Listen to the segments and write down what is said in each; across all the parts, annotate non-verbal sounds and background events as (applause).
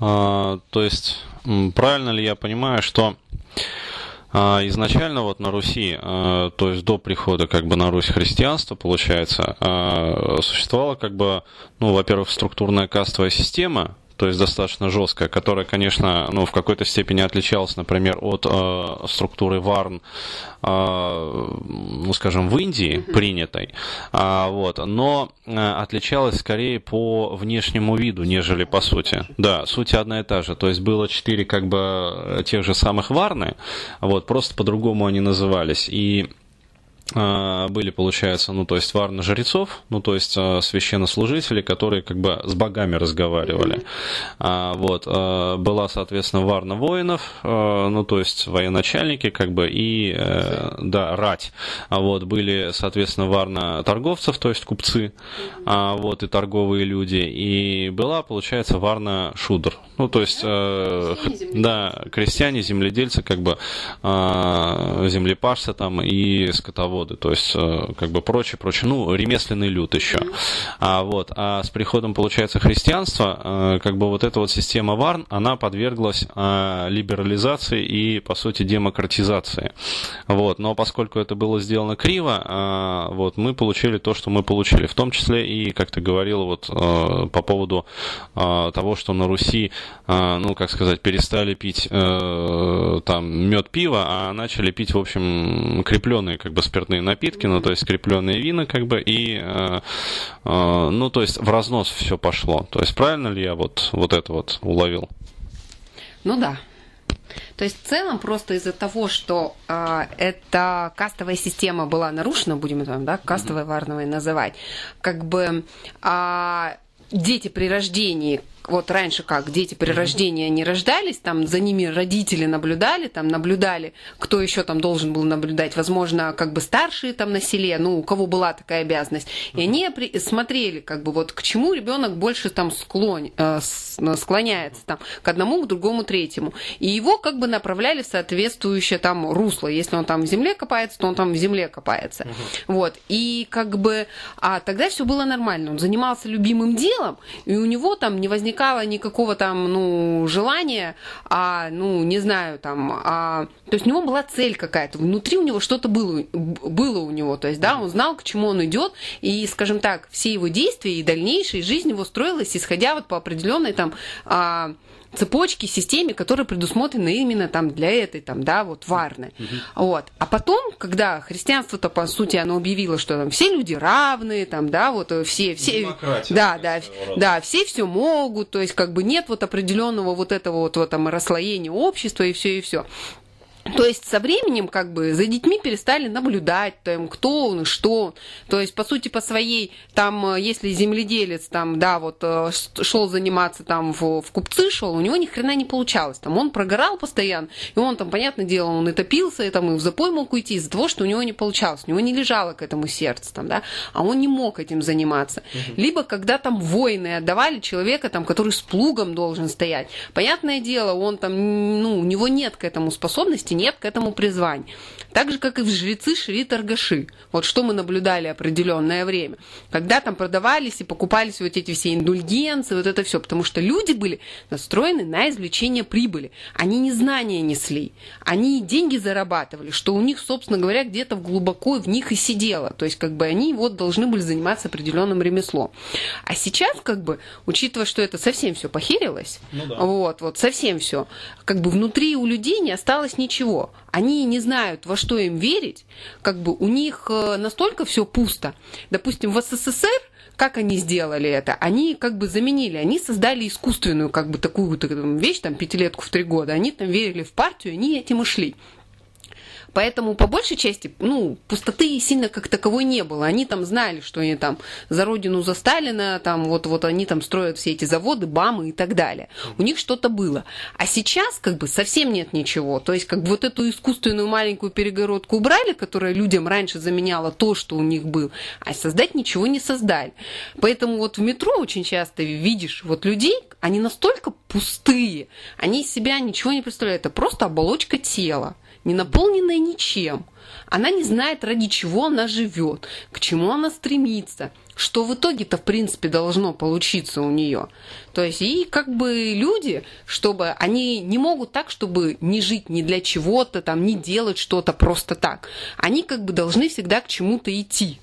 А, то есть, правильно ли я понимаю, что а, изначально вот на Руси, а, то есть до прихода как бы на Русь христианства, получается, существовала как бы, ну, во-первых, структурная кастовая система, то есть достаточно жесткая, которая, конечно, ну, в какой-то степени отличалась, например, от э, структуры Варн, э, ну, скажем, в Индии принятой, а, вот, но э, отличалась скорее по внешнему виду, нежели по сути. Да, суть одна и та же, то есть было четыре как бы тех же самых Варны, вот, просто по-другому они назывались, и были, получается, ну, то есть варны жрецов, ну, то есть а, священнослужители, которые как бы с богами разговаривали. А, вот. Была, соответственно, варна воинов, ну, то есть военачальники, как бы, и, э, да, рать. А вот были, соответственно, варна торговцев, то есть купцы, а, вот, и торговые люди. И была, получается, варна шудр. Ну, то есть, э, да, крестьяне, земледельцы, как бы, землепашцы там и скотоводы заводы, то есть э, как бы прочее, прочее, ну, ремесленный люд еще. А, вот, а с приходом, получается, христианства, э, как бы вот эта вот система Варн, она подверглась э, либерализации и, по сути, демократизации. Вот, но поскольку это было сделано криво, вот, мы получили то, что мы получили, в том числе и, как ты говорил, вот по поводу того, что на Руси, ну, как сказать, перестали пить там мед пива, а начали пить, в общем, крепленные как бы спиртные спиртные напитки, ну, то есть скрепленные вина, как бы, и, э, э, ну, то есть в разнос все пошло. То есть правильно ли я вот, вот это вот уловил? Ну да. То есть в целом просто из-за того, что э, эта кастовая система была нарушена, будем это да, кастовой варновой называть, как бы э, дети при рождении вот раньше как, дети при рождении они рождались, там за ними родители наблюдали, там наблюдали, кто еще там должен был наблюдать, возможно, как бы старшие там на селе, ну, у кого была такая обязанность. И они смотрели, как бы вот к чему ребенок больше там склон, э, склоняется, там, к одному, к другому, третьему. И его как бы направляли в соответствующее там русло. Если он там в земле копается, то он там в земле копается. Вот. И как бы, а тогда все было нормально. Он занимался любимым делом, и у него там не возникало возникало никакого там, ну, желания, а, ну, не знаю, там, а, то есть у него была цель какая-то, внутри у него что-то было, было у него, то есть, да, он знал, к чему он идет, и, скажем так, все его действия и дальнейшая жизнь его строилась, исходя вот по определенной там а, цепочки, системе, которая предусмотрена именно там для этой, там, да, вот варны. Угу. Вот. А потом, когда христианство-то, по сути, оно объявило, что там все люди равные, там, да, вот э, все, все, да, да, да, все все могут, то есть как бы нет вот определенного вот этого вот, вот там расслоения общества и все, и все. То есть со временем как бы за детьми перестали наблюдать, там, кто он и что он. То есть, по сути, по своей, там, если земледелец, там, да, вот э, шел заниматься там в, в купцы шел, у него ни хрена не получалось. Там он прогорал постоянно, и он там, понятное дело, он и топился, и там и в запой мог уйти из-за того, что у него не получалось. У него не лежало к этому сердце, там, да, а он не мог этим заниматься. Угу. Либо когда там воины отдавали человека, там, который с плугом должен стоять. Понятное дело, он там, ну, у него нет к этому способности, нет к этому призвания. Так же, как и в жрецы шри торгаши. Вот что мы наблюдали определенное время. Когда там продавались и покупались вот эти все индульгенции, вот это все. Потому что люди были настроены на извлечение прибыли. Они не знания несли. Они деньги зарабатывали, что у них, собственно говоря, где-то глубоко в них и сидело. То есть, как бы они вот должны были заниматься определенным ремеслом. А сейчас, как бы, учитывая, что это совсем все похерилось, ну да. вот, вот совсем все, как бы внутри у людей не осталось ничего. Они не знают, во что им верить, как бы у них э, настолько все пусто. Допустим, в СССР как они сделали это? Они как бы заменили, они создали искусственную как бы такую вещь, там, пятилетку в три года. Они там верили в партию, они этим и шли. Поэтому по большей части, ну, пустоты сильно как таковой не было. Они там знали, что они там за родину, за Сталина, там вот, вот они там строят все эти заводы, БАМы и так далее. У них что-то было. А сейчас как бы совсем нет ничего. То есть как бы вот эту искусственную маленькую перегородку убрали, которая людям раньше заменяла то, что у них было, а создать ничего не создали. Поэтому вот в метро очень часто видишь вот людей, они настолько пустые, они из себя ничего не представляют. Это просто оболочка тела не наполненная ничем. Она не знает, ради чего она живет, к чему она стремится, что в итоге-то, в принципе, должно получиться у нее. То есть, и как бы люди, чтобы они не могут так, чтобы не жить ни для чего-то, там, не делать что-то просто так. Они как бы должны всегда к чему-то идти.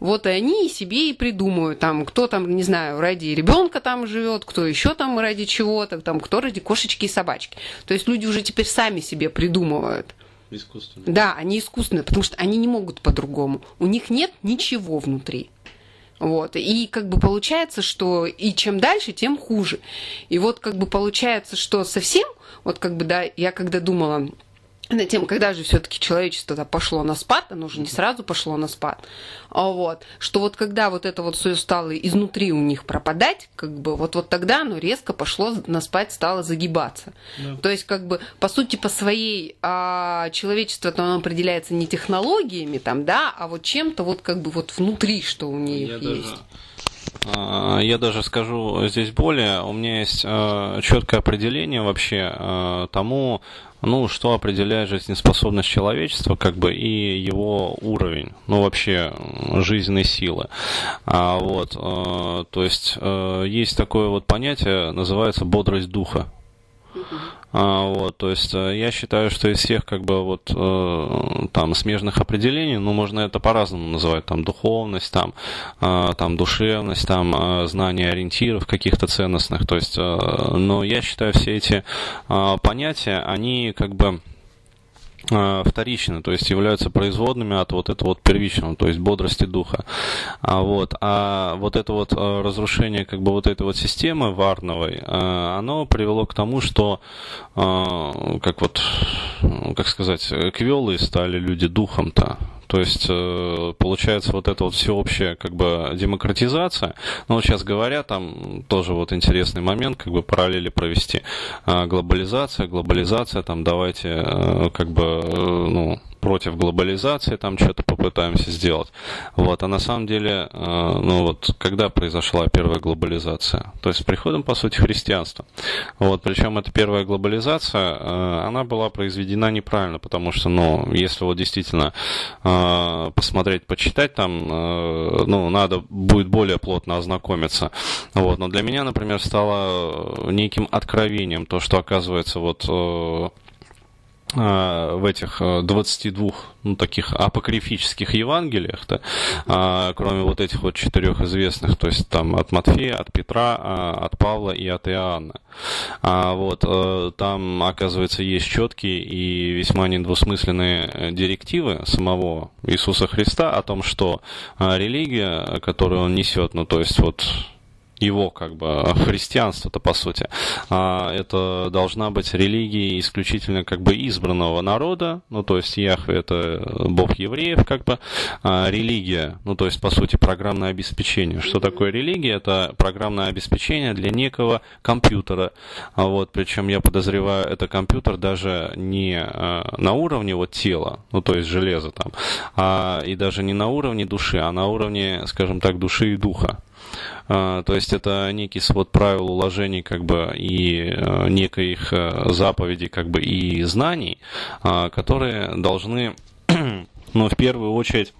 Вот и они себе и придумают, там, кто там, не знаю, ради ребенка там живет, кто еще там ради чего-то, там, кто ради кошечки и собачки. То есть люди уже теперь сами себе придумывают. Искусственно. Да, они искусственные, потому что они не могут по-другому. У них нет ничего внутри. Вот. И как бы получается, что и чем дальше, тем хуже. И вот как бы получается, что совсем, вот как бы, да, я когда думала, на тему, когда же все-таки человечество -то пошло на спад, оно же не сразу пошло на спад, а вот, что вот когда вот это вот все стало изнутри у них пропадать, как бы вот, вот тогда оно резко пошло на спад, стало загибаться. Да. То есть, как бы, по сути, по своей а, человечество-то оно определяется не технологиями там, да, а вот чем-то вот как бы вот внутри, что у них Я есть. Даже... Я даже скажу здесь более, у меня есть а, четкое определение вообще а, тому, ну, что определяет жизнеспособность человечества, как бы, и его уровень, ну, вообще, жизненной силы. А, вот, то есть, есть такое вот понятие, называется бодрость духа. А, вот, то есть э, я считаю, что из всех как бы вот э, там смежных определений, ну можно это по-разному называть, там духовность, там, э, там душевность, там знание ориентиров каких-то ценностных, то есть, но я считаю все эти понятия, они как бы вторичны, то есть являются производными от вот этого вот первичного, то есть бодрости духа. А вот, а вот это вот э, разрушение как бы вот этой вот системы варновой, э, оно привело к тому, что как вот, как сказать, квелы стали люди духом-то, то есть э, получается вот эта вот всеобщая как бы демократизация. Ну вот сейчас говорят, там тоже вот интересный момент, как бы параллели провести. А, глобализация, глобализация, там давайте э, как бы, э, ну, против глобализации, там что-то попытаемся сделать. Вот. А на самом деле, э, ну вот, когда произошла первая глобализация? То есть с приходом, по сути, христианства. Вот. Причем эта первая глобализация, э, она была произведена неправильно, потому что, ну, если вот действительно э, посмотреть, почитать там, ну, надо будет более плотно ознакомиться. Вот. Но для меня, например, стало неким откровением то, что оказывается вот в этих 22 а, ну, таких апокрифических Евангелиях, да, а, кроме вот этих вот четырех известных, то есть там от Матфея, от Петра, от Павла и от Иоанна. А вот э, там, оказывается, есть четкие и весьма недвусмысленные директивы самого Иисуса Христа о том, что религия, которую он несет, ну то есть вот его как бы христианство-то по сути. А это должна быть религия исключительно как бы избранного народа, ну то есть Яхве это бог евреев как бы, а религия, ну то есть по сути программное обеспечение. Что такое религия? Это программное обеспечение для некого компьютера. А вот, причем я подозреваю, это компьютер даже не а, на уровне вот тела, ну то есть железа там, а и даже не на уровне души, а на уровне, скажем так, души и духа. А, то есть это некий свод правил уложений как бы и э, неких э, заповедей как бы и знаний, а, которые должны, (clears throat) ну, в первую очередь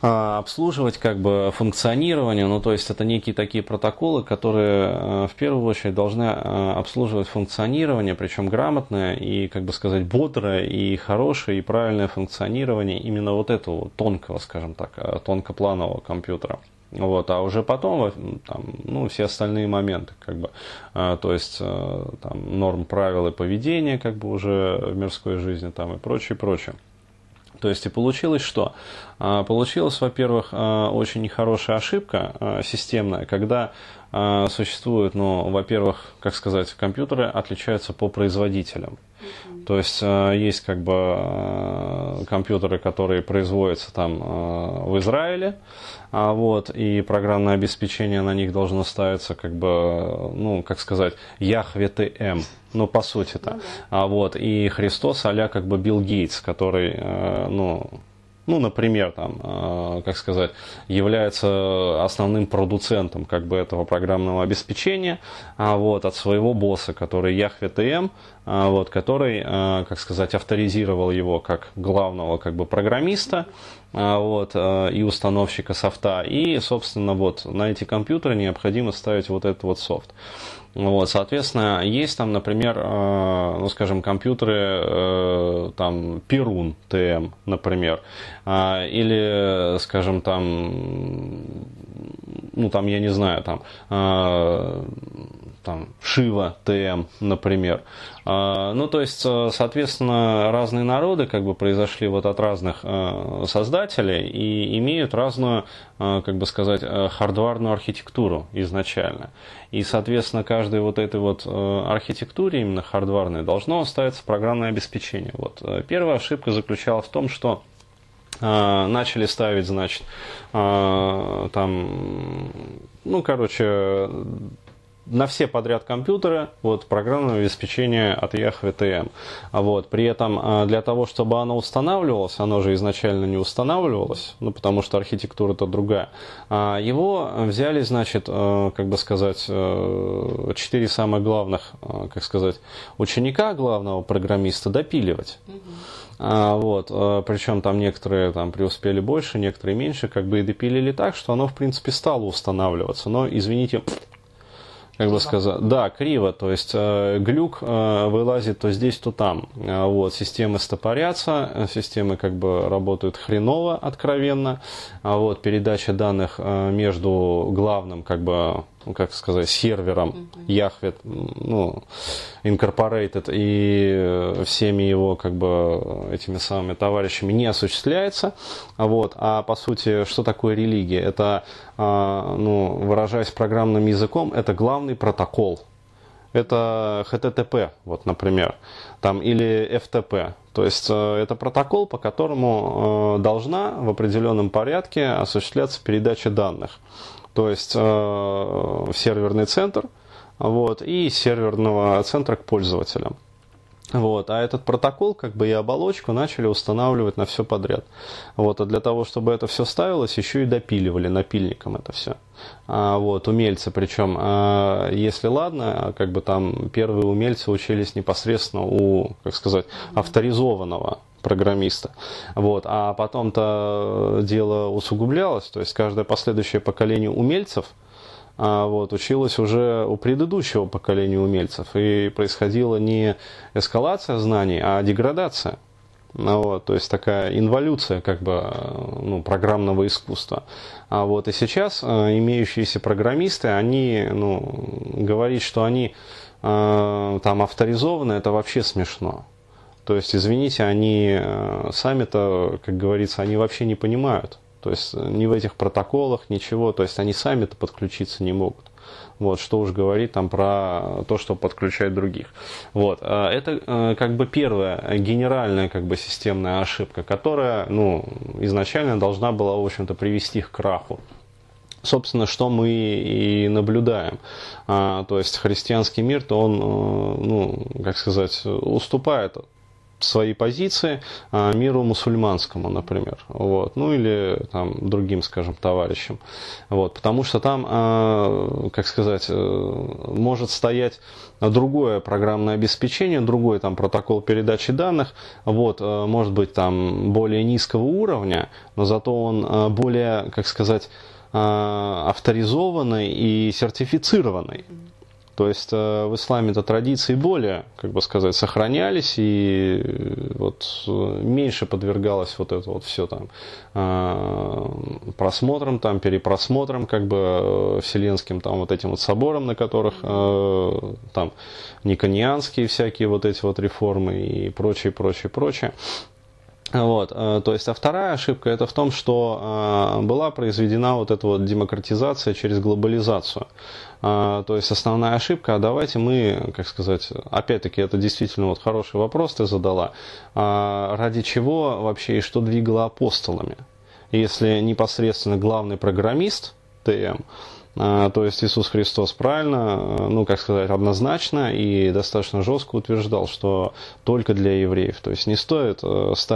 обслуживать как бы функционирование, ну то есть это некие такие протоколы, которые э, в первую очередь должны э, обслуживать функционирование, причем грамотное и, как бы сказать, бодрое и хорошее и правильное функционирование именно вот этого тонкого, скажем так, э, тонкопланового компьютера. Вот, а уже потом там, ну, все остальные моменты, как бы, то есть там, норм, правил и поведения, как бы уже в мирской жизни там и прочее, прочее. То есть и получилось что? А, получилась, во-первых, а, очень нехорошая ошибка а, системная, когда существуют, ну, во-первых, как сказать, компьютеры отличаются по производителям. Mm-hmm. То есть есть как бы компьютеры, которые производятся там в Израиле, вот, и программное обеспечение на них должно ставиться как бы, ну, как сказать, Яхве ТМ, ну, по сути-то. Mm-hmm. А вот, и Христос а как бы Билл Гейтс, который, ну, ну, например, там, э, как сказать, является основным продуцентом как бы этого программного обеспечения, а вот от своего босса, который Яхве ТМ, а вот, который, э, как сказать, авторизировал его как главного как бы программиста, вот, и установщика софта. И, собственно, вот на эти компьютеры необходимо ставить вот этот вот софт. Вот, соответственно, есть там, например, э, ну, скажем, компьютеры, э, там, Перун ТМ, например, э, или, скажем, там, ну, там, я не знаю, там, там, Шива ТМ, например. А, ну, то есть, э, соответственно, разные народы как бы произошли вот от разных э, создателей и имеют разную, э, как бы сказать, хардварную архитектуру изначально. И, соответственно, каждой вот этой вот архитектуре, именно хардварной, должно ставиться программное обеспечение. Вот. Первая ошибка заключалась в том, что начали ставить, значит, там, ну, короче, на все подряд компьютеры вот, программное обеспечение от Yahoo TM. А вот, при этом а, для того, чтобы оно устанавливалось, оно же изначально не устанавливалось, ну, потому что архитектура-то другая, а, его взяли, значит, как бы сказать, четыре самых главных, как сказать, ученика главного программиста допиливать. А, вот, причем там некоторые там преуспели больше, некоторые меньше, как бы и допилили так, что оно, в принципе, стало устанавливаться. Но, извините, как бы сказать, да, криво, то есть э, глюк э, вылазит то здесь, то там. Э, вот, системы стопорятся, системы как бы работают хреново, откровенно. А вот, передача данных между главным как бы как сказать, сервером Яхвет, ну, incorporated и э, всеми его, как бы, этими самыми товарищами не осуществляется. Вот. А по сути, что такое религия? Это, а, ну, выражаясь программным языком, это главный протокол. Это HTTP, вот, например, там, или FTP. То есть э, это протокол, по которому э, должна в определенном порядке осуществляться передача данных то есть э, серверный центр, вот, и серверного центра к пользователям. Вот, а этот протокол, как бы и оболочку, начали устанавливать на все подряд. Вот, а для того, чтобы это все ставилось, еще и допиливали напильником это все. А, вот, умельцы, причем, а, если ладно, как бы там первые умельцы учились непосредственно у, как сказать, авторизованного программиста. Вот. А потом-то дело усугублялось, то есть каждое последующее поколение умельцев а, вот, училось уже у предыдущего поколения умельцев. И происходила не эскалация знаний, а деградация. Ну, вот, то есть такая инволюция как бы ну, программного искусства. А вот и сейчас э, имеющиеся программисты, они ну, говорить, что они э, там авторизованы, это вообще смешно. То есть, извините, они э, сами-то, как говорится, они вообще не понимают. То есть, э, ни в этих протоколах, ничего. То есть, они сами-то подключиться не могут. Вот, что уж говорить там про то, что подключает других. Вот, э, это как бы первая генеральная как бы системная ошибка, которая, ну, изначально должна была, в общем-то, привести к краху. Собственно, что мы и наблюдаем. А, то есть христианский мир, то он, ну, как сказать, уступает свои позиции а, миру мусульманскому, например, вот, ну или там другим, скажем, товарищам, вот, потому что там, а, как сказать, э, может стоять другое программное обеспечение, другой там протокол передачи данных, вот, э, может быть там более низкого уровня, но зато он э, более, как сказать, авторизованный и сертифицированный. То есть э, в исламе это традиции более, как бы сказать, сохранялись и э, вот э, меньше подвергалось вот это вот все там просмотрам, там перепросмотрам, как бы вселенским там вот этим вот соборам, на которых там никонианские всякие вот эти вот реформы и прочее, прочее, прочее. Вот, э, то есть, а вторая ошибка это в том, что э, была произведена вот эта вот демократизация через глобализацию. Э, то есть основная ошибка, а давайте мы, как сказать, опять-таки это действительно вот хороший вопрос ты задала, ради чего вообще и что двигало апостолами? Если непосредственно главный программист ТМ, то есть Иисус Христос правильно, ну, как сказать, однозначно и достаточно жестко утверждал, что только для евреев. То есть не стоит ставить